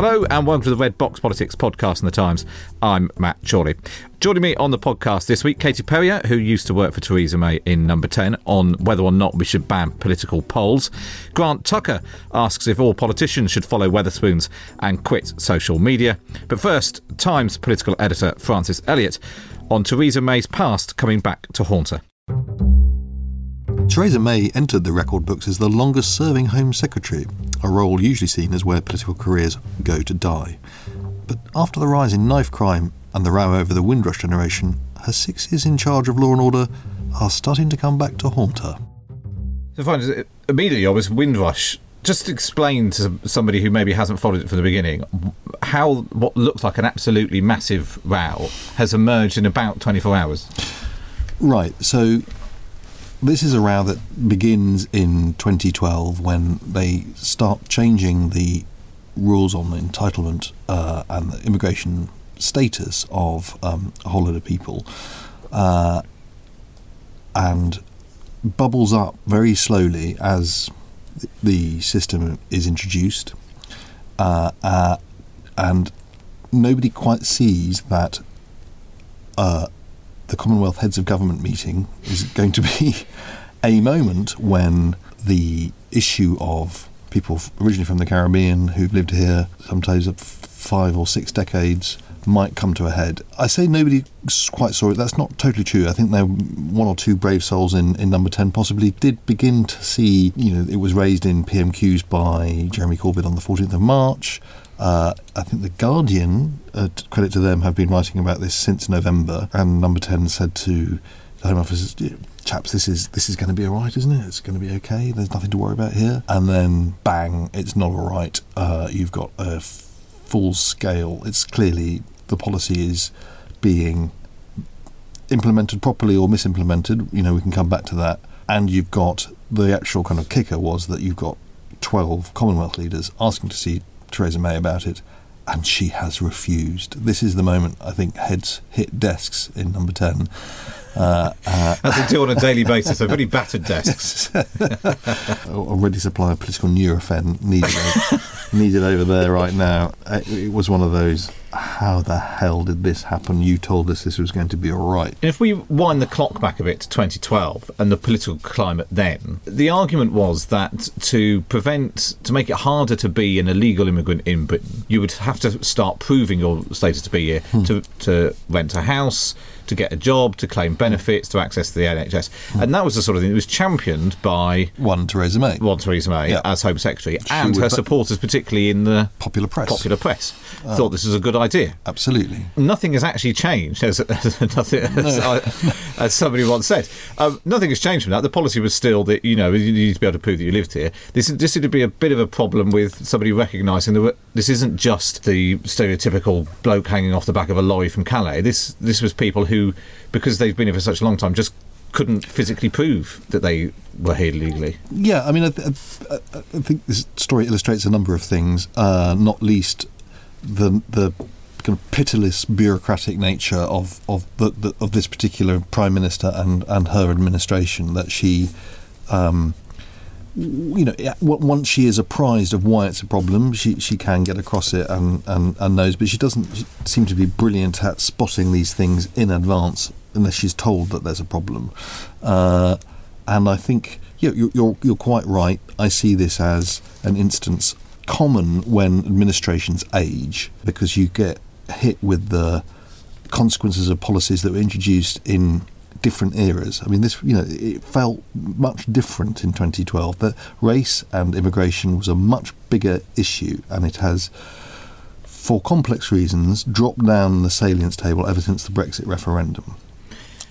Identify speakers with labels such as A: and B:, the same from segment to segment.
A: Hello and welcome to the Red Box Politics podcast in the Times. I'm Matt Chorley. Joining me on the podcast this week, Katie Perrier, who used to work for Theresa May in Number 10 on whether or not we should ban political polls. Grant Tucker asks if all politicians should follow Wetherspoons and quit social media. But first, Times political editor Francis Elliott on Theresa May's past coming back to haunt her.
B: Theresa May entered the record books as the longest serving Home Secretary, a role usually seen as where political careers go to die. But after the rise in knife crime and the row over the Windrush generation, her six years in charge of law and order are starting to come back to haunt her.
A: So, fine, uh, immediately, I was Windrush. Just explain to somebody who maybe hasn't followed it from the beginning how what looks like an absolutely massive row has emerged in about 24 hours.
B: Right. So this is a row that begins in 2012 when they start changing the rules on entitlement uh, and the immigration status of um, a whole lot of people, uh, and bubbles up very slowly as the system is introduced, uh, uh and nobody quite sees that uh, the Commonwealth Heads of Government meeting is going to be a moment when the issue of people originally from the Caribbean who've lived here sometimes for five or six decades might come to a head. I say nobody quite saw it. That's not totally true. I think there one or two brave souls in, in number 10 possibly did begin to see, you know, it was raised in PMQs by Jeremy Corbyn on the 14th of March. Uh, I think the Guardian, uh, credit to them, have been writing about this since November, and Number Ten said to the Home Office, "Chaps, this is this is going to be all right, isn't it? It's going to be okay. There's nothing to worry about here." And then, bang! It's not all right. Uh, you've got a full scale. It's clearly the policy is being implemented properly or misimplemented. You know, we can come back to that. And you've got the actual kind of kicker was that you've got 12 Commonwealth leaders asking to see Theresa May about it, and she has refused. This is the moment I think heads hit desks in number 10.
A: Uh, uh, As they do on a daily basis, they're very battered desks.
B: Already supply of political Nurofen needed, needed over there right now. It was one of those how the hell did this happen? You told us this was going to be all right.
A: If we wind the clock back a bit to 2012 and the political climate then, the argument was that to prevent, to make it harder to be an illegal immigrant in Britain, you would have to start proving your status to be here, hmm. to, to rent a house, to get a job, to claim benefits, to access the NHS. Mm. And that was the sort of thing that was championed by
B: one Theresa May.
A: One Theresa May yeah. as Home Secretary she and her supporters, particularly in the
B: popular press.
A: Popular press oh. thought this was a good idea.
B: Absolutely.
A: Nothing has actually changed, as, as, nothing, no. as, I, as somebody once said. Um, nothing has changed from that. The policy was still that you know you need to be able to prove that you lived here. This this seemed to be a bit of a problem with somebody recognising that this isn't just the stereotypical bloke hanging off the back of a lorry from Calais. This this was people who because they've been here for such a long time, just couldn't physically prove that they were here legally.
B: Yeah, I mean, I, th- I, I think this story illustrates a number of things, uh, not least the the kind of pitiless bureaucratic nature of of the, the, of this particular prime minister and and her administration. That she. Um, you know, once she is apprised of why it's a problem, she she can get across it and, and, and knows, but she doesn't seem to be brilliant at spotting these things in advance unless she's told that there's a problem. Uh, and I think yeah, you're, you're you're quite right. I see this as an instance common when administrations age because you get hit with the consequences of policies that were introduced in different eras. I mean, this you know it felt much different in 2012. That race and immigration was a much bigger issue, and it has, for complex reasons, dropped down the salience table ever since the Brexit referendum.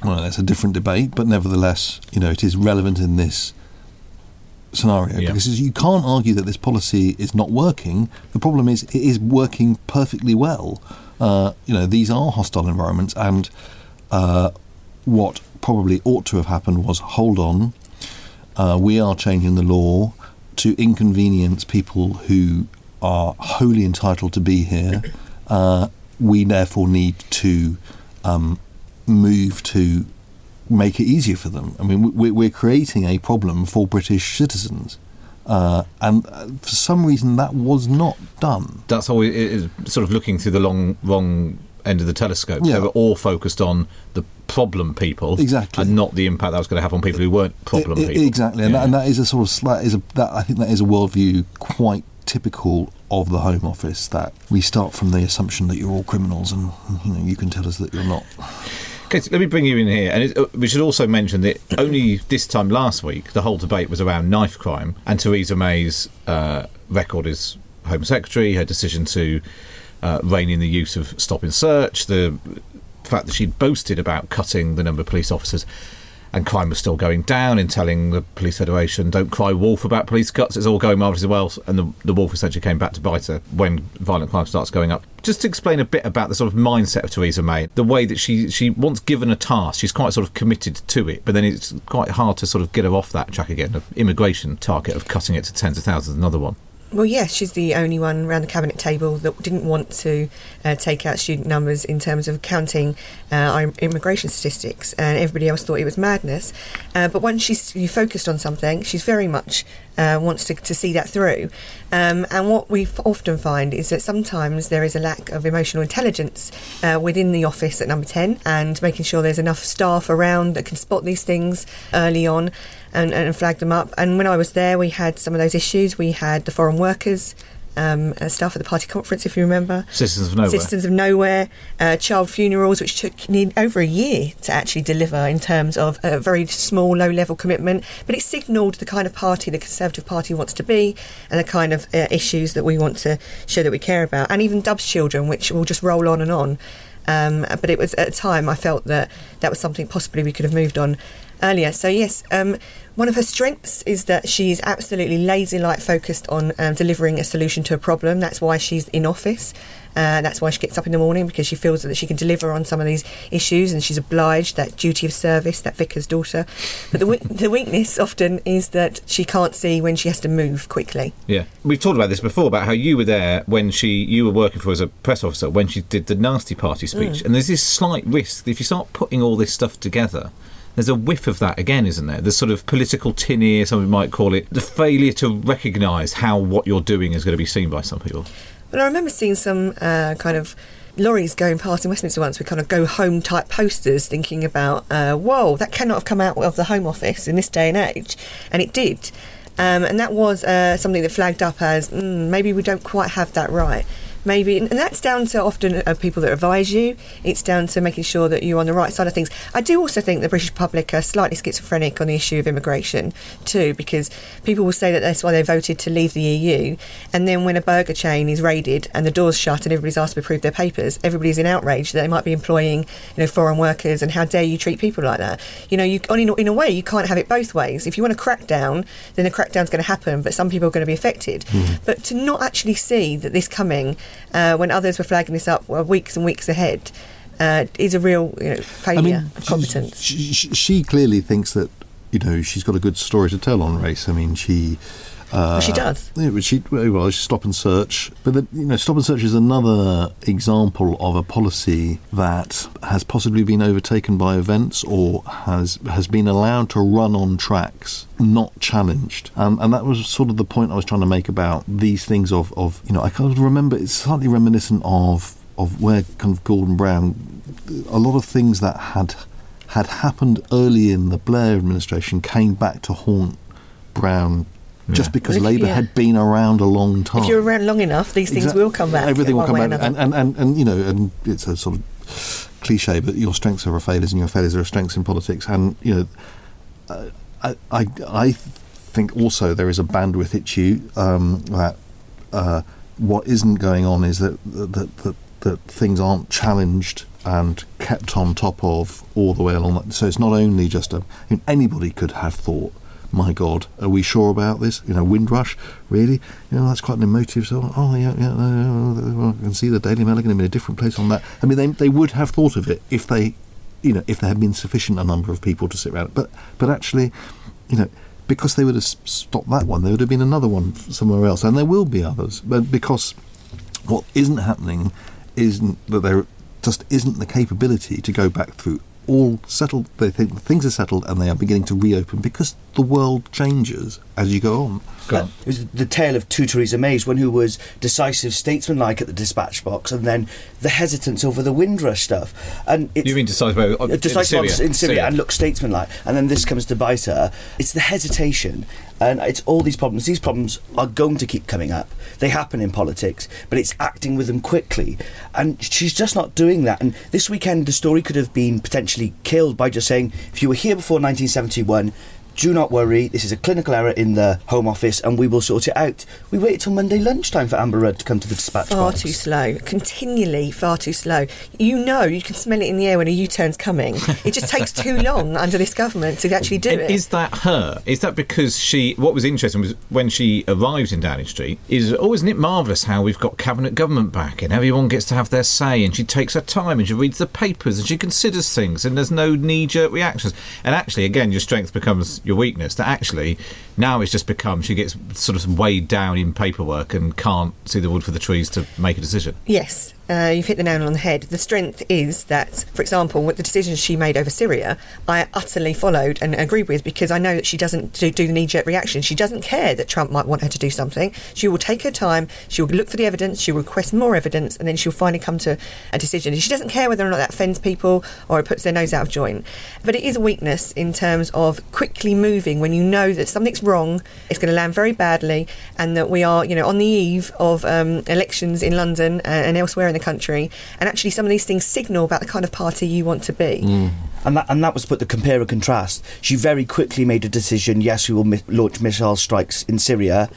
B: Well, that's a different debate, but nevertheless, you know, it is relevant in this scenario
A: Yeah.
B: because you can't argue that this policy is not working. The problem is it is working perfectly well. Uh, you know, these are hostile environments, and uh, what probably ought to have happened was hold on. Uh, we are changing the law to inconvenience people who are wholly entitled to be here. Uh, we therefore need to um, move to make it easier for them. I mean, we, we're creating a problem for British citizens. Uh, and uh, for some reason, that was not done.
A: That's always it is sort of looking through the long, wrong end of the telescope.
B: Yeah.
A: They were all focused on the problem people,
B: Exactly.
A: and not the impact that was going to have on people who weren't problem
B: I- I-
A: people.
B: Exactly, and,
A: Yeah.
B: that, and that is a sort of slight, is a that I think that is a worldview quite typical of the Home Office. That we start from the assumption that you're all criminals, and you know you can tell us that you're not.
A: Okay, so let me bring you in here, and it, uh, we should also mention that only this time last week the whole debate was around knife crime, and Theresa May's uh, record as Home Secretary, her decision to uh, rein in the use of stop and search, the fact that she'd boasted about cutting the number of police officers. And crime was still going down in telling the Police Federation, don't cry wolf about police cuts, it's all going marvellously well. And the, the wolf essentially came back to bite her when violent crime starts going up. Just to explain a bit about the sort of mindset of Theresa May, the way that she, she once given a task, she's quite sort of committed to it, but then it's quite hard to sort of get her off that track again. The immigration target of cutting it to tens of thousands, another one.
C: Well, yes, she's the only one around the cabinet table that didn't want to uh, take out student numbers in terms of counting uh, our immigration statistics, and everybody else thought it was madness. Uh, but once she's focused on something, she's very much uh, wants to, to see that through. Um, and what we often find is that sometimes there is a lack of emotional intelligence uh, within the office at Number Ten, and making sure there's enough staff around that can spot these things early on and, and flag them up. And when I was there, we had some of those issues. We had the foreign workers. Um, staff at the party conference, if you remember.
A: Citizens of Nowhere.
C: Citizens of Nowhere, uh, child funerals, which took nearly over a year to actually deliver in terms of a very small, low level commitment. But it signalled the kind of party the Conservative Party wants to be and the kind of uh, issues that we want to show that we care about. And even Dubs children, which will just roll on and on. Um, but it was at a time I felt that that was something possibly we could have moved on earlier. So yes, um, one of her strengths is that she's absolutely laser-like focused on um, delivering a solution to a problem. That's why she's in office. Uh, that's why she gets up in the morning because she feels that she can deliver on some of these issues, and she's obliged that duty of service, that vicar's daughter. But the the weakness often is that she can't see when she has to move quickly.
A: Yeah, we've talked about this before about how you were there when she you were working for her as a press officer when she did the nasty party speech, and there's this slight risk that if you start putting all this stuff together. There's a whiff of that again, isn't there? The sort of political tin ear, somebody might call it, the failure to recognise how what you're doing is going to be seen by some people.
C: But I remember seeing some uh, kind of lorries going past in Westminster once with kind of go home type posters thinking about, uh, whoa, that cannot have come out of the Home Office in this day and age. And it did. Um, and that was uh, something that flagged up as mm, maybe we don't quite have that right. Maybe, and that's down to often uh, people that advise you. It's down to making sure that you're on the right side of things. I do also think the British public are slightly schizophrenic on the issue of immigration too, because people will say that that's why they voted to leave the EU, and then when a burger chain is raided and the doors shut and everybody's asked to prove their papers, everybody's in outrage that they might be employing, you know, foreign workers, and how dare you treat people like that? You know, you in, in a way you can't have it both ways. If you want a crackdown, then a crackdown's going to happen, but some people are going to be affected. But to not actually see that this coming uh, when others were flagging this up weeks and weeks ahead uh, is a real you know, failure of competence.
B: She, she, she clearly thinks that you know she's got a good story to tell on race. I mean, she. Uh,
C: Well, she does.
B: Yeah, she well, she stop and search. But the, you know, stop and search is another example of a policy that has possibly been overtaken by events or has has been allowed to run on tracks, not challenged. Um, and that was sort of the point I was trying to make about these things. Of, of you know, I kind of remember it's slightly reminiscent of of where kind of Gordon Brown, a lot of things that had had happened early in the Blair administration came back to haunt Brown. Just because Labour had been around a long time.
C: If you're around long enough, these things
B: Exact-
C: will come back.
B: Everything will come back, and, and, and, and you know, and it's a sort of cliche, but your strengths are our failures and your failures are our strengths in politics. And you know, uh, I, I I think also there is a bandwidth issue um, that uh, what isn't going on is that that, that that things aren't challenged and kept on top of all the way along. So it's not only just a anybody could have thought. My God, are we sure about this? You know, Windrush, really? You know, that's quite an emotive. So, oh yeah, yeah. Well, I can see the Daily Mail in a different place on that. I mean, they they would have thought of it if they, you know, if there had been sufficient a number of people to sit around. But but actually, you know, because they would have stopped that one, there would have been another one somewhere else, and there will be others. But because what isn't happening isn't that there just isn't the capability to go back through all settled. They think things are settled and they are beginning to reopen because the world changes as you go on.
D: Go on. It was the tale of two Theresa Mays, one who was decisive, statesmanlike at the dispatch box, and then the hesitance over the Windrush stuff. And
A: you mean decisive, uh,
D: in decisive in Syria, in Syria, Syria. and look statesmanlike, and then this comes to bite her. It's the hesitation, and it's all these problems. These problems are going to keep coming up. They happen in politics, but it's acting with them quickly, and she's just not doing that. And this weekend, the story could have been potentially killed by just saying, if you were here before 1971 do not worry, this is a clinical error in the Home Office and we will sort it out. We waited till Monday lunchtime for Amber Rudd to come to the dispatch
C: Far
D: box.
C: too slow. Continually far too slow. You know, you can smell it in the air when a U turn's coming. It just takes too long under this government to actually do
A: and
C: it.
A: Is that her? Is that because she. What was interesting was when she arrived in Downing Street, is oh, isn't it marvellous how we've got cabinet government back and everyone gets to have their say and she takes her time and she reads the papers and she considers things and there's no knee jerk reactions. And actually, again, your strength becomes your weakness. That actually now it's just become she gets sort of weighed down in paperwork and can't see the wood for the trees to make a decision.
C: Yes, uh, you've hit the nail on the head. The strength is that, for example, with the decisions she made over Syria, I utterly followed and agreed with because I know that she doesn't do, do the knee jerk reaction. She doesn't care that Trump might want her to do something. She will take her time, she will look for the evidence, she will request more evidence, and then she'll finally come to a decision. And she doesn't care whether or not that offends people or it puts their nose out of joint. But it is a weakness in terms of quickly moving when you know that something's wrong, it's going to land very badly, and that we are, you know, on the eve of um, elections in London uh, and elsewhere in the country, and actually some of these things signal about the kind of party you want to be.
D: Mm. And that, and that was put the compare and contrast. She very quickly made a decision. Yes, we will mi- launch missile strikes in Syria,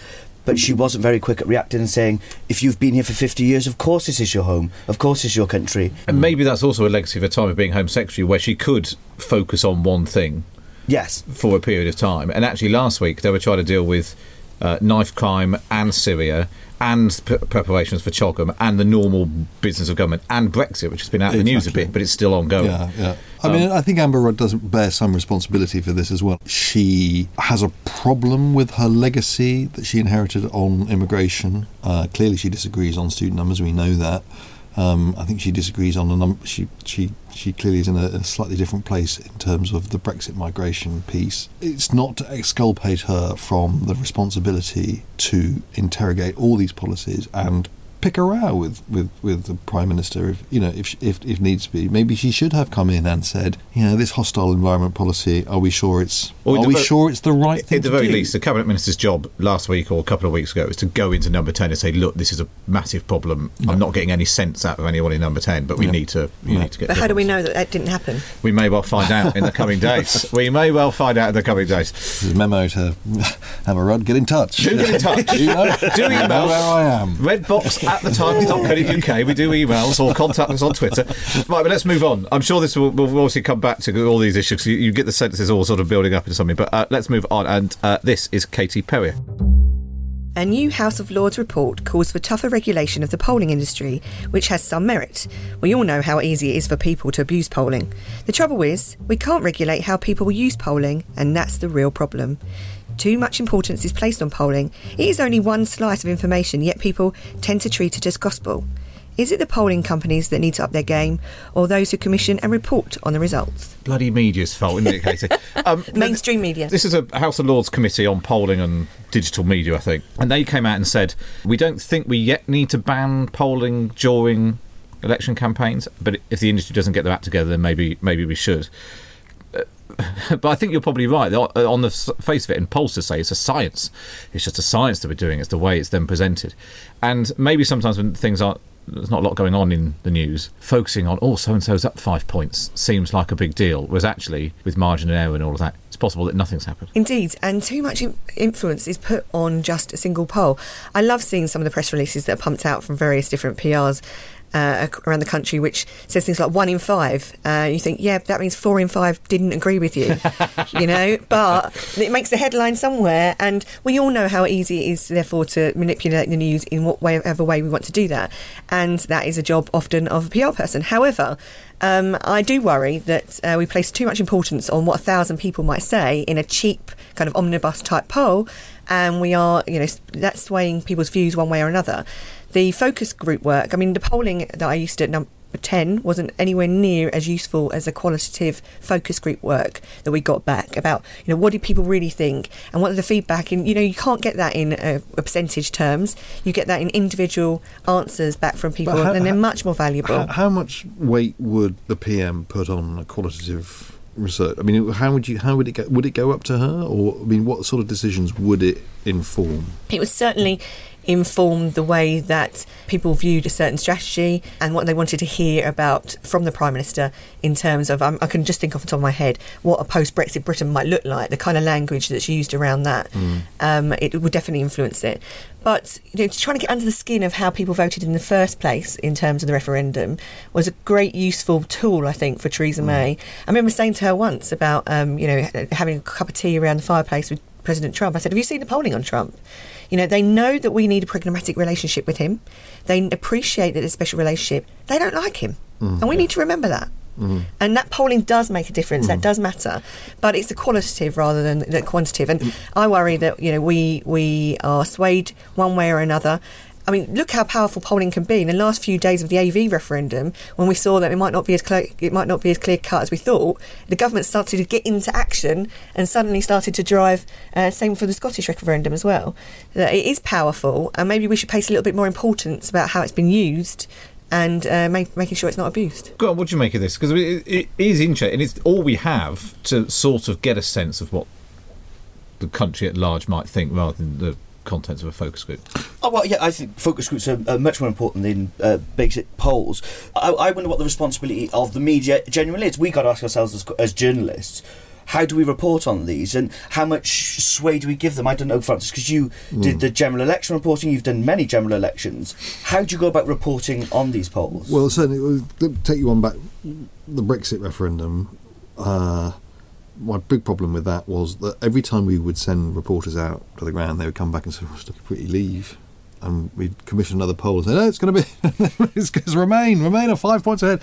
D: but she wasn't very quick at reacting and saying, if you've been here for 50 years, of course this is your home, of course this is your country.
A: And maybe that's also a legacy of her time of being Home Secretary, where she could focus on one thing.
D: Yes.
A: For a period of time. And actually, last week they were trying to deal with uh, knife crime and Syria and p- preparations for CHOGM and the normal business of government and Brexit, which has been out in the news a bit, but it's still ongoing.
B: Yeah, yeah. I um, mean, I think Amber Rudd does bear some responsibility for this as well. She has a problem with her legacy that she inherited on immigration. Uh, clearly, she disagrees on student numbers. We know that. Um, I think she disagrees on the number. She she she clearly is in a, a, slightly different place in terms of the Brexit migration piece. It's not to exculpate her from the responsibility to interrogate all these policies and pick a row with, with, with the prime minister if you know if, if if needs be. Maybe she should have come in and said, you know, this hostile environment policy. Are we sure it's are we ver- sure it's the right thing?
A: At the very
B: do?
A: least, the cabinet minister's job last week or a couple of weeks ago was to go into Number Ten and say, look, this is a massive problem. I'm not getting any sense out of anyone in Number Ten, but we need to you need to get.
C: But how do we know that that didn't happen?
A: We may well find out in the coming days. We may well find out in the coming days.
B: There's a memo to Amber Rudd. Get in touch.
A: Do get in touch.
B: do, you know?
A: do email.
B: Know where I am.
A: Red box at the times.co.uk. We do emails or contact us on Twitter. Right, but let's move on. I'm sure this will, will obviously come back to all these issues. You, you, get the sense it's all sort of building up into something. But uh, let's move on. And uh, this is Katie Perrier.
C: A new House of Lords report calls for tougher regulation of the polling industry, which has some merit. We all know how easy it is for people to abuse polling. The trouble is, we can't regulate how people use polling, and that's the real problem. Too much importance is placed on polling. It is only one slice of information, yet people tend to treat it as gospel. Is it the polling companies that need to up their game, or those who commission and report on the results?
A: Bloody media's fault, isn't it, Katie?
C: Um, Mainstream media.
A: This is a House of Lords committee on polling and digital media, I think. And they came out and said, we don't think we yet need to ban polling during election campaigns, but if the industry doesn't get their act together, then maybe maybe we should. but I think you're probably right. Uh, on the face of it, pollsters say it's a science. It's just a science that we're doing. It's the way it's then presented, and maybe sometimes when things aren't there's not a lot going on in the news, focusing on oh so and so's up five points seems like a big deal. Whereas actually, with margin and error and all of that, it's possible that nothing's happened.
C: Indeed, and too much influence is put on just a single poll. I love seeing some of the press releases that are pumped out from various different PRs uh, around the country, which says things like one in five. Uh, you think, yeah, that means four in five didn't agree with you, you know. But it makes the headline somewhere, and we all know how easy it is, therefore, to manipulate the news in whatever way we want to do that, and that is a job often of a PR person. However. Um, I do worry that uh, we place too much importance on what a thousand people might say in a cheap kind of omnibus type poll, and we are, you know, that's swaying people's views one way or another. The focus group work, I mean, the polling that I used to number 10 wasn't anywhere near as useful as the qualitative focus group work that we got back about you know what do people really think? And what are the feedback? And you know you can't get that in a, a percentage terms. You get that in individual answers back from people how, and they're much more valuable.
B: how, how much weight would the pm put on a qualitative research i mean how would you how would it go would it go up to her or i mean what sort of decisions would it inform
C: it was certainly informed the way that people viewed a certain strategy and what they wanted to hear about from the Prime Minister in terms of, um, I can just think off the top of my head, what a post Brexit Britain might look like, the kind of language that's used around that. Mm. Um, it would definitely influence it. But you know, trying to get under the skin of how people voted in the first place in terms of the referendum was a great, useful tool, I think, for Theresa mm. May. I remember saying to her once about, um, you know, having a cup of tea around the fireplace with President Trump. I said, "Have you seen the polling on Trump?" You know, they know that we need a pragmatic relationship with him. They appreciate that it's a special relationship. They don't like him. Mm, and we yeah. need to remember that. Mm. And that polling does make a difference. Mm. That does matter, but it's the qualitative rather than the quantitative. And I worry that you know we we are swayed one way or another, I mean, look how powerful polling can be. In the last few days of the AV referendum, when we saw that it might not be as clear, it might not be as clear cut as we thought, the government started to get into action and suddenly started to drive. Uh, same for the Scottish referendum as well. That it is powerful, and maybe we should place a little bit more importance about how it's been used and uh, make, making sure it's not abused.
A: Go on, what do you make of this? Because it, it is interesting, and it's all we have to sort of get a sense of what the country at large might think, rather than the contents of a focus group?
D: Oh, well, yeah, I think focus groups are, are much more important than uh, basic polls. I, I, wonder what the responsibility of the media genuinely is. we got to ask ourselves as, as, journalists. How do we report on these, and how much sway do we give them? I don't know, Francis, because you mm. did the general election reporting. You've done many general elections. How do you go about reporting on these polls?
B: Well, certainly, take you on back the Brexit referendum. Uh, my big problem with that was that every time we would send reporters out to the ground, they would come back and say, "Well, pretty leave," and we'd commission another poll and say, "No, it's going to be it's, it's Remain, Remain are five points ahead,"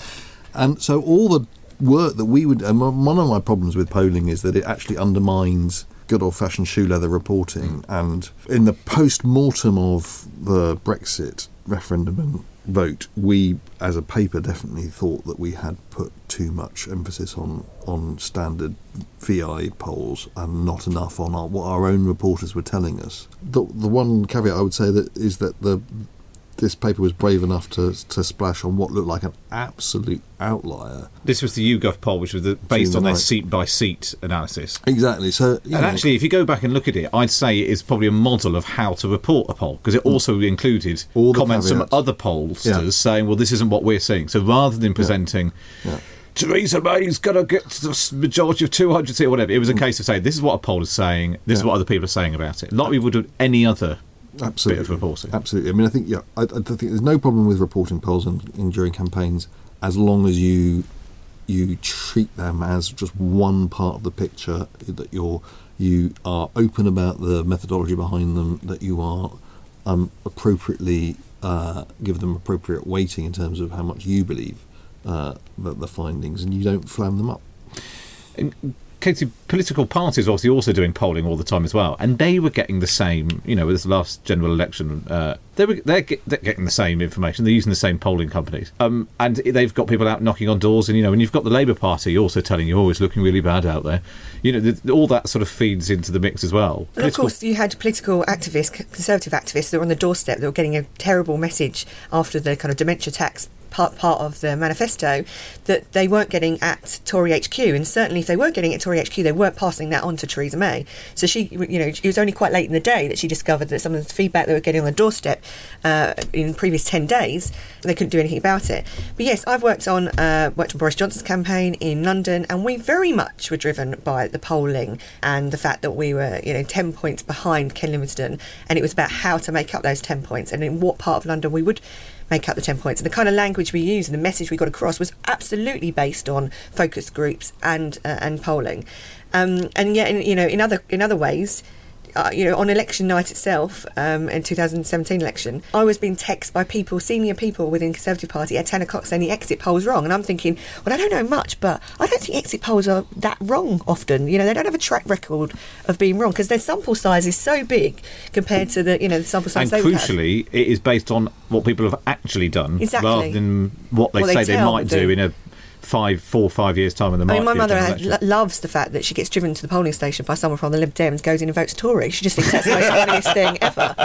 B: and so all the work that we would. And one of my problems with polling is that it actually undermines good old fashioned shoe leather reporting. And in the post mortem of the Brexit referendum and vote, we as a paper definitely thought that we had put too much emphasis on on standard VI polls and not enough on our, what our own reporters were telling us. The the one caveat I would say that is that the this paper was brave enough to, to splash on what looked like an absolute outlier.
A: This was the YouGov poll, which was the, based on their seat by seat analysis.
B: Exactly. So,
A: and know. actually, if you go back and look at it, I'd say it is probably a model of how to report a poll because it also included comments caveats. from other pollsters yeah. saying, "Well, this isn't what we're seeing." So rather than presenting. Yeah. Yeah. Theresa May's going to get the majority of 200 or whatever. It was a mm. case of saying, this is what a poll is saying, this is what other people are saying about it. Like we would do any other
B: absolutely.
A: bit of reporting.
B: Absolutely. I mean, I think yeah, I, I think there's no problem with reporting polls in, in during campaigns as long as you you treat them as just one part of the picture that you're you are open about the methodology behind them that you are um, appropriately uh, give them appropriate weighting in terms of how much you believe uh, the, the findings and you don't flam them up.
A: Katie, political parties obviously also doing polling all the time as well, and they were getting the same. You know, with this last general election, uh, they were they're, get, they're, getting the same information. They're using the same polling companies, um, and they've got people out knocking on doors. And you know, and you've got the Labour Party also telling you, "Oh, it's looking really bad out there." You know, the, all that sort of feeds into the mix as well.
C: And of course, you had political activists, conservative activists, that were on the doorstep that were getting a terrible message after the kind of dementia tax part part of the manifesto that they weren't getting at Tory HQ, and certainly if they were getting at Tory HQ, they weren't passing that on to Theresa May. So she, you know, it was only quite late in the day that she discovered that some of the feedback they were getting on the doorstep uh, in previous ten days, they couldn't do anything about it. But yes, I've worked on uh, worked on Boris Johnson's campaign in London, and we very much were driven by the polling and the fact that we were, you know, ten points behind Ken Livingstone, and it was about how to make up those ten points and in what part of London we would make up the 10 points. And the kind of language we used and the message we got across was absolutely based on focus groups and uh, and polling. Um, and yet, in, you know, in other in other ways, uh, you know, on election night itself, um, in 2017 election, I was being texted by people, senior people within Conservative Party at 10 o'clock saying the exit poll's wrong. And I'm thinking, well, I don't know much, but I don't think exit polls are that wrong often. You know, they don't have a track record of being wrong because their sample size is so big compared to the, you know, the sample size
A: and
C: they
A: crucially, it is based on what people have actually done
C: Exactly.
A: rather than what they
C: What
A: say they,
C: tell
A: might do in a five, four, five years' time when there
C: I mean, my mother had, lo- loves the fact that she gets driven to the polling station by someone from the Lib Dems, goes in and votes Tory. She just thinks that's the most funniest thing ever.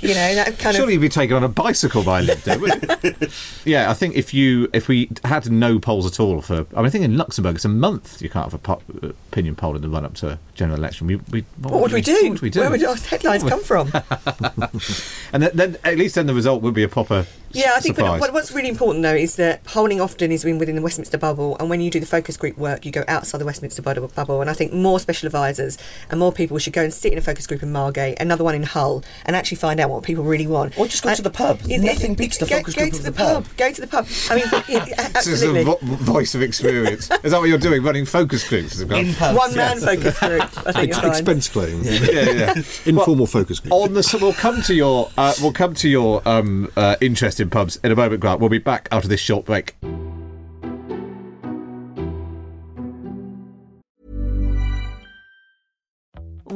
C: You know, that kind
A: Surely
C: of.
A: Surely you'd be taken on a bicycle by a Lib Dem, wouldn't you? yeah, I think if you if we had no polls at all for, I mean, I think in Luxembourg it's a month you can't have a po- opinion poll in the run up to a general election. We, we,
C: What would we do?
A: What would we do?
C: Where would our headlines come from?
A: and then, then at least then the result would be a proper
C: Yeah, I think but what, what's really important though is that polling often is in within the Westminster bubble, and when you do the focus group work, you go outside the Westminster bubble. bubble. And I think more special advisors and more people should go and sit in a focus group in Margate, another one in Hull, and actually find out what people really want.
D: Or just go
C: And-
D: to the pub.
C: It-
D: Nothing
C: it-
D: beats the
C: go,
D: focus
C: go
D: group
C: to
D: of
C: the,
D: the pub.
C: Go to the pub. I mean, yeah,
A: This is a
C: absolutely.
A: vo- voice of experience. is that what you're doing? Running focus groups?
D: In pubs,
C: One man
D: yes.
C: focus group. I think
B: Ex- expense claim.
A: yeah, yeah.
B: Informal focus group.
A: On the, so we'll come to your uh, we'll come to your um, uh, interest in pubs in a moment, Grant. We'll be back after this short break.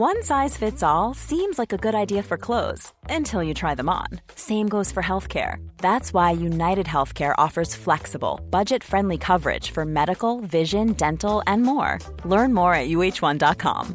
E: One size fits all seems like a good idea for clothes until you try them on. Same goes for healthcare. That's why United Healthcare offers flexible, budget friendly coverage for medical, vision, dental, and more. Learn more at uh1.com.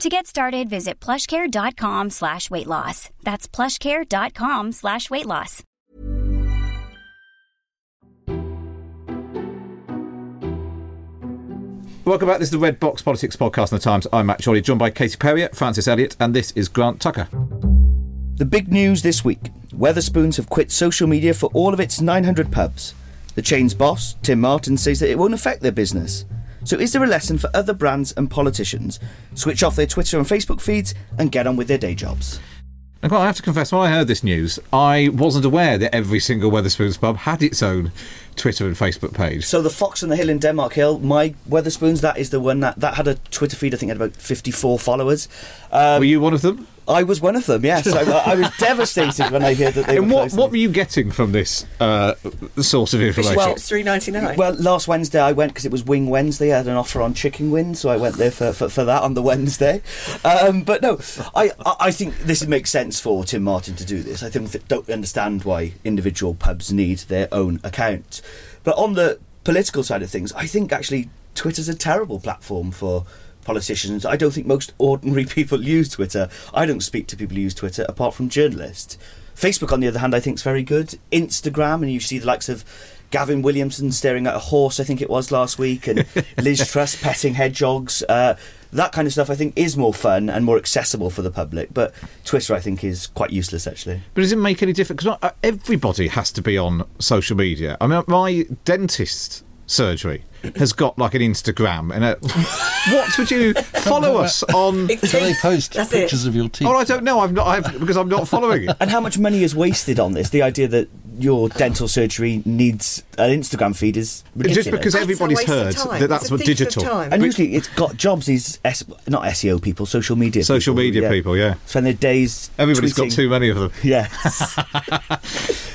F: To get started, visit plushcare.com slash weight loss. That's plushcare.com slash weight loss.
A: Welcome back. This is the Red Box Politics Podcast in the Times. I'm Matt Chorley, joined by Katie Perrier, Francis Elliott, and this is Grant Tucker.
D: The big news this week Wetherspoons have quit social media for all of its 900 pubs. The chain's boss, Tim Martin, says that it won't affect their business. So, is there a lesson for other brands and politicians? Switch off their Twitter and Facebook feeds and get on with their day jobs.
A: Now, Grant, I have to confess, when I heard this news, I wasn't aware that every single Wetherspoons pub had its own Twitter and Facebook page.
D: So, the Fox on the Hill in Denmark Hill, my Wetherspoons, that is the one that, that had a Twitter feed, I think had about 54 followers. Um,
A: Were you one of them?
D: I was one of them, yes. I, I was devastated when I heard that they
A: And
D: were
A: what,
D: closing
A: what were you getting from this uh, source of information?
D: Well,
C: It's three ninety nine.
D: Well, last Wednesday I went because it was Wing Wednesday. I had an offer on chicken wings, so I went there for, for, for that on the Wednesday. Um, but no, I, I I think this makes sense for Tim Martin to do this. I think that don't understand why individual pubs need their own account. But on the political side of things, I think actually Twitter's a terrible platform for politicians. I don't think most ordinary people use Twitter. I don't speak to people who use Twitter apart from journalists. Facebook, on the other hand, I think is very good. Instagram, and you see the likes of Gavin Williamson staring at a horse, I think it was last week, and Liz Truss petting hedgehogs. Uh, that kind of stuff, I think, is more fun and more accessible for the public. But Twitter, I think, is quite useless, actually.
A: But does it make any difference? Because everybody has to be on social media. I mean, my dentist surgery has got like an Instagram and a. what would you follow us on?
C: Big
B: So they post
C: That's
B: pictures
C: it.
B: of your teeth.
A: Oh, I don't know. I'm not I've, because I'm not following it.
D: And how much money is wasted on this? The idea that your dental surgery needs an Instagram feed is ridiculous.
A: Just because
C: That's
A: everybody's heard
C: time.
A: that that's
C: It's
A: what digital.
D: and usually it's got jobs, these S- not SEO people, social media
A: Social
D: people,
A: media people, yeah.
D: Spend their days.
A: Everybody's got too many of them.
D: Yes.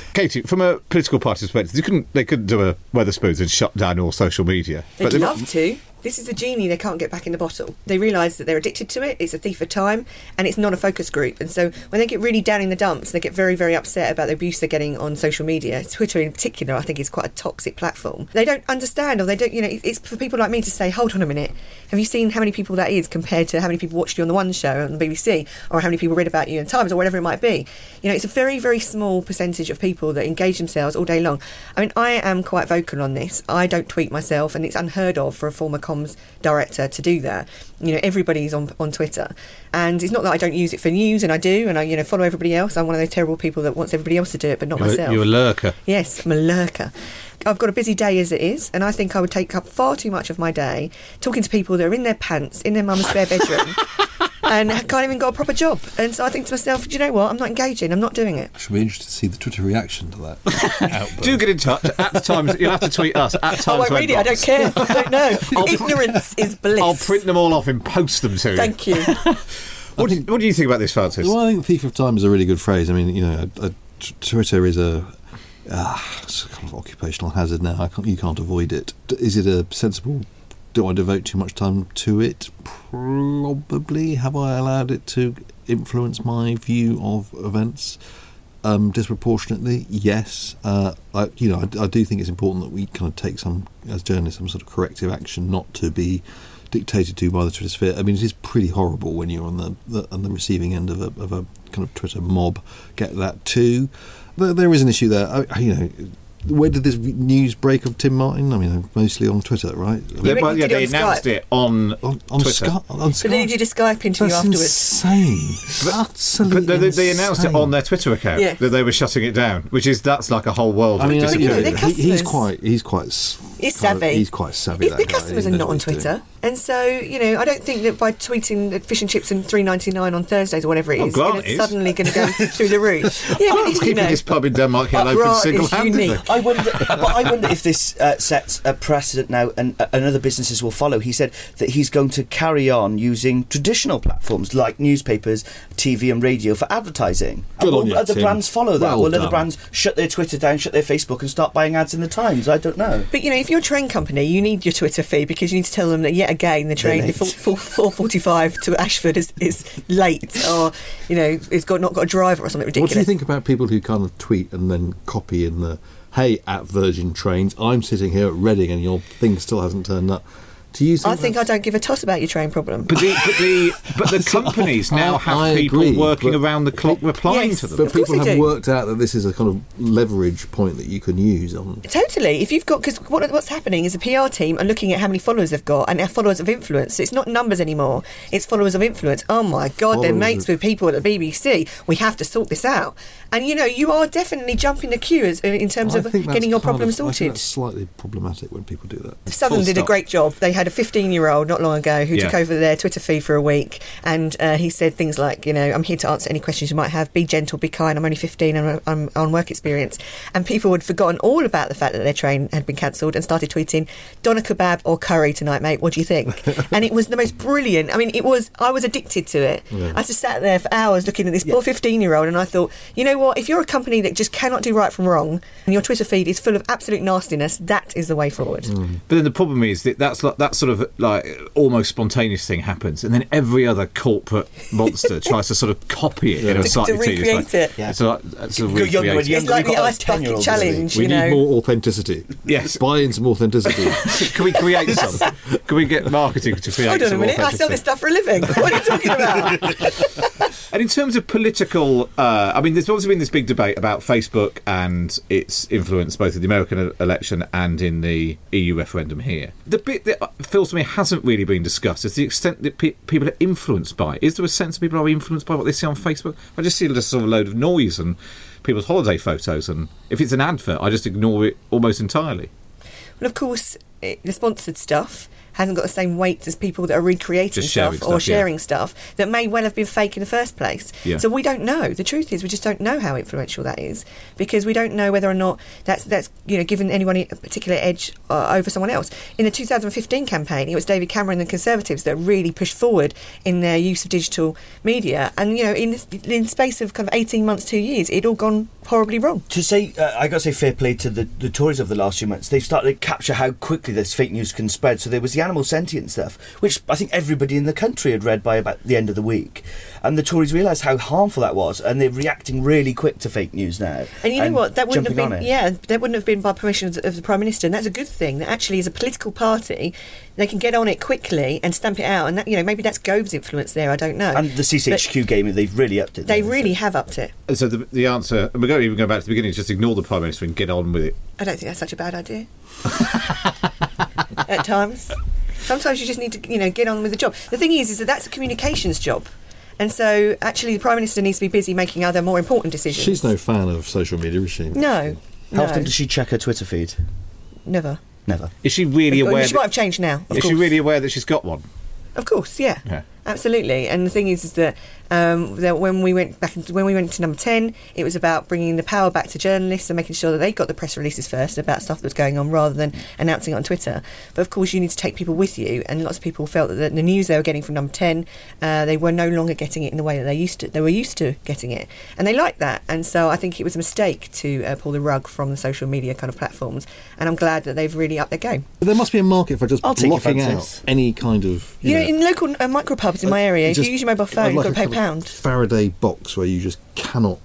A: Katie, from a political party perspective, you couldn't they couldn't do a Wetherspoons and shut down all social media.
C: They'd
A: they've
C: love
A: got-
C: to. This is a genie they can't get back in the bottle. They realise that they're addicted to it, it's a thief of time, and it's not a focus group. And so when they get really down in the dumps, they get very, very upset about the abuse they're getting on social media. Twitter, in particular, I think is quite a toxic platform. They don't understand, or they don't, you know, it's for people like me to say, hold on a minute, have you seen how many people that is compared to how many people watched you on the One Show on the BBC, or how many people read about you in Times, or whatever it might be? You know, it's a very, very small percentage of people that engage themselves all day long. I mean, I am quite vocal on this. I don't tweet myself, and it's unheard of for a former comms director to do that. You know, everybody's on on Twitter, and it's not that I don't use it for news, and I do, and I you know follow everybody else. I'm one of those terrible people that wants everybody else to do it, but not
A: You're,
C: myself.
A: you're a lurker.
C: Yes, I'm a lurker. I've got a busy day as it is, and I think I would take up far too much of my day talking to people that are in their pants in their mum's spare bedroom and can't even got a proper job. And so I think to myself, do you know what? I'm not engaging. I'm not doing it.
B: I should be interested to see the Twitter reaction to that.
A: Do get in touch at the Times. You'll have to tweet us at Times.
C: I won't read it. I don't care. I don't know. Ignorance is bliss.
A: I'll print them all off and post them to you.
C: Thank you.
A: What do, what do you think about this, Francis?
B: Well, I think the thief of time is a really good phrase. I mean, you know, a, a, t- Twitter is a, uh, it's a kind of occupational hazard now. Can't, you can't avoid it. Is it a sensible? Do I devote too much time to it? Probably. Have I allowed it to influence my view of events um, disproportionately? Yes. Uh, I, you know, I, I do think it's important that we kind of take some, as journalists, some sort of corrective action, not to be dictated to by the Twitter sphere. I mean, it is pretty horrible when you're on the, the on the receiving end of a, of a kind of Twitter mob. Get that too. There, there is an issue there. I, I- you know, where did this news break of Tim Martin? I mean, mostly on Twitter, right? I mean,
A: Yeah, but, yeah,
C: did it
A: they
C: on
A: announced
C: Skype.
A: it on,
B: on, on
A: Twitter.
B: Skype. On
C: But then he
B: Skype.
C: did a Skype interview
B: That's
C: afterwards.
B: insane. Absolutely.
A: But they, they announced it on their Twitter account
C: Yeah.
A: that they were shutting it down, which is that's like a whole world.
B: I mean, I, you know, he, he's quite, he's quite,
C: He's
B: kind of-
C: savvy.
B: he's quite savvy.
C: His
B: that
C: big
B: guy.
C: customers are not on
B: he's doing.
C: Twitter, and so you know, I don't think that by tweeting that fish and chips and three ninety nine on Thursdays or whatever it
A: Well,
C: it's suddenly going to go through the roof. Yeah, but,
A: He's
C: you
A: keeping
C: know,
A: his pub in Denmark Hill open single-handedly.
C: unique.
D: I wonder, but I wonder if this uh, sets a precedent now, and, uh, and other businesses will follow. He said that he's going to carry on using traditional platforms like newspapers, TV, and radio for advertising.
B: Good
D: will
B: on you,
D: other
B: Tim.
D: brands follow that?
B: Well
D: will other brands shut their Twitter down, shut their Facebook, and start buying ads in the Times? I don't know.
C: But you know, if you're a train company, you need your Twitter feed because you need to tell them that yet again the train four four forty five to Ashford is, is late, or oh, you know, it's got not got a driver or something ridiculous.
B: What do you think about people who kind of tweet and then copy in the "Hey at Virgin Trains, I'm sitting here at Reading and your thing still hasn't turned up"? Do you? Think
C: I think I don't give a toss about your train problem.
A: But the but the but the companies now
B: I-
A: have
B: I
A: people
B: agree,
A: working around the clock replying
C: Yes.
A: to them.
B: But
C: Of course
B: people have
C: do.
B: worked out that this is a kind of leverage point that you can use on.
C: Totally. If you've got, because what, what's happening is the PR team are looking at how many followers they've got and their followers of influence. So it's not numbers anymore, it's followers of influence. Oh my God, they're mates
B: of-
C: with people at the BBC. We have to sort this out. And you know, you are definitely jumping the queue as, in terms
B: I
C: of getting your
B: kind
C: problem
B: of- I think
C: sorted.
B: that's slightly problematic when people do that.
C: Southern
A: Full
C: did a great job. They had a 15 year old not long ago who took over their Twitter feed for a week, and uh, he said things like, you know, I'm here to answer any questions you might have. Be gentle, be kind. I'm only 15. I'm, I'm on work experience, and people had forgotten all about the fact that their train had been cancelled and started tweeting, "Doner kebab or curry tonight, mate? What do you think?" and it was the most brilliant. I mean, it was. I was addicted to it. I just sat there for hours looking at this poor 15 year old, and I thought, you know what? If you're a company that just cannot do right from wrong, and your Twitter feed is full of absolute nastiness, that is the way forward.
A: But then the problem is that that's like that sort of like almost spontaneous thing happens, and then every other corporate monster tries to sort of copy it in a
C: To-
A: slightly
C: to
A: tedious way.
C: recreate it.
D: Yeah.
A: It's like, it's sort of
D: younger and younger.
C: It's like the ice
D: a
C: bucket
D: 10-year-old
C: challenge,
B: We
C: you
B: need
C: know.
B: more authenticity.
A: Yes.
B: Buy in some authenticity.
A: Can we create some? Can we get marketing to create
C: Hold on a minute, I sell this stuff for a living. What are you talking about?
A: And in terms of political, uh, I mean, there's obviously been this big debate about Facebook and its influence both in the American election and in the EU referendum here. The bit that feels to me hasn't really been discussed is the extent that pe- people are influenced by. Is there a sense people are influenced by what they see on Facebook? I just see just sort of a load of noise and people's holiday photos, and if it's an advert, I just ignore it almost entirely.
C: well, of course, the sponsored stuff hasn't got the same weight as people that are recreating
A: Just
C: stuff, or
A: stuff, yeah.
C: sharing stuff that may well have been fake in the first place.
A: Yeah.
C: So we don't know. The truth is, we just don't know how influential that is because we don't know whether or not that's that's you know given anyone a particular edge uh, over someone else. In the 2015 campaign, it was David Cameron and the Conservatives that really pushed forward in their use of digital media, and you know in in space of kind of 18 months, two years, it all gone horribly wrong.
D: To say, uh, I got to say fair play to the, the Tories of the last few months. They've started to capture how quickly this fake news can spread. So there was the animal sentient stuff, which I think everybody in the country had read by about the end of the week. And the Tories realised how harmful that was, and they're reacting really quick to fake news now.
C: And you know what? That wouldn't have been yeah, that wouldn't have been by permission of the, of the prime minister, and that's a good thing. That actually, as a political party, they can get on it quickly and stamp it out. And that, you know, maybe that's Gove's influence there. I don't know.
D: And the CCHQ game, they've really upped it.
C: they
D: now,
C: really
D: so-
C: have upped it.
A: So the, the answer, and we're going to even go back to the beginning, is just ignore the Prime Minister and get on with it.
C: I don't think that's such a bad idea. At times, sometimes you just need to, you know, get on with the job. The thing is, is that that's a communications job, and so actually, the prime minister needs to be busy making other more important decisions.
B: She's no fan of social media, is she?
C: no,
D: How
C: no,
D: often does she check her Twitter feed?
C: never.
D: Never.
A: Is she really aware?
C: she might have changed now. Of
A: is
C: course.
A: she really aware that she's got one?
C: Of course, yeah.
A: Yeah.
C: Absolutely, and the thing is, is that, um, that when we went back, when we went to number ten, it was about bringing the power back to journalists and making sure that they got the press releases first about stuff that was going on, rather than announcing it on Twitter. But of course, you need to take people with you, and lots of people felt that the news they were getting from number ten, uh, they were no longer getting it in the way that they used to. They were used to getting it, and they liked that. And so I think it was a mistake to uh, pull the rug from the social media kind of platforms. And I'm glad that they've really upped their game.
B: But there must be a market for just
D: I'll
B: blocking out any kind of.
C: You, know, in local uh, in my area, if you use your mobile phone, you've got to pay a pound.
B: Faraday box where you just cannot.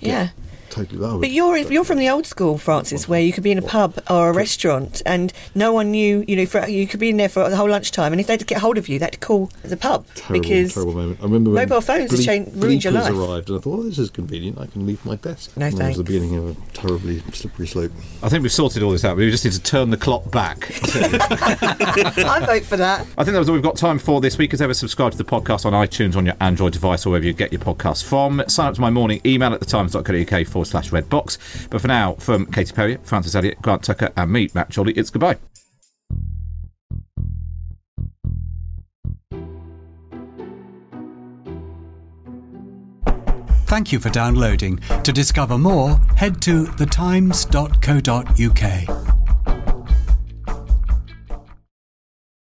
C: Yeah.
B: Totally. that would-
C: But you're you're from the old school, Francis, where you could be in a pub or a restaurant and no one knew. You know, for, you could be in there for the whole lunchtime, and if they had to get hold of you, they had to call the pub
B: terrible,
C: because
B: terrible moment. I remember when
C: mobile phones have
B: Bleak-
C: changed- ruined your life.
B: arrived, and I thought, oh, this is convenient. I can leave my desk.
C: No
B: and that was the beginning of a terribly slippery slope.
A: I think we've sorted all this out. We just need to turn the clock back.
C: I vote for that.
A: I think that was all we've got time for this week. As ever, subscribe to the podcast on iTunes on your Android device or wherever you get your podcasts from. Sign up to my morning email at thetimes.co.uk forward slash red box. But for now, from Katie Perrior, Francis Elliott, Grant Tucker, and me, Matt Chorley, it's goodbye.
G: Thank you for downloading. To discover more, head to thetimes.co.uk.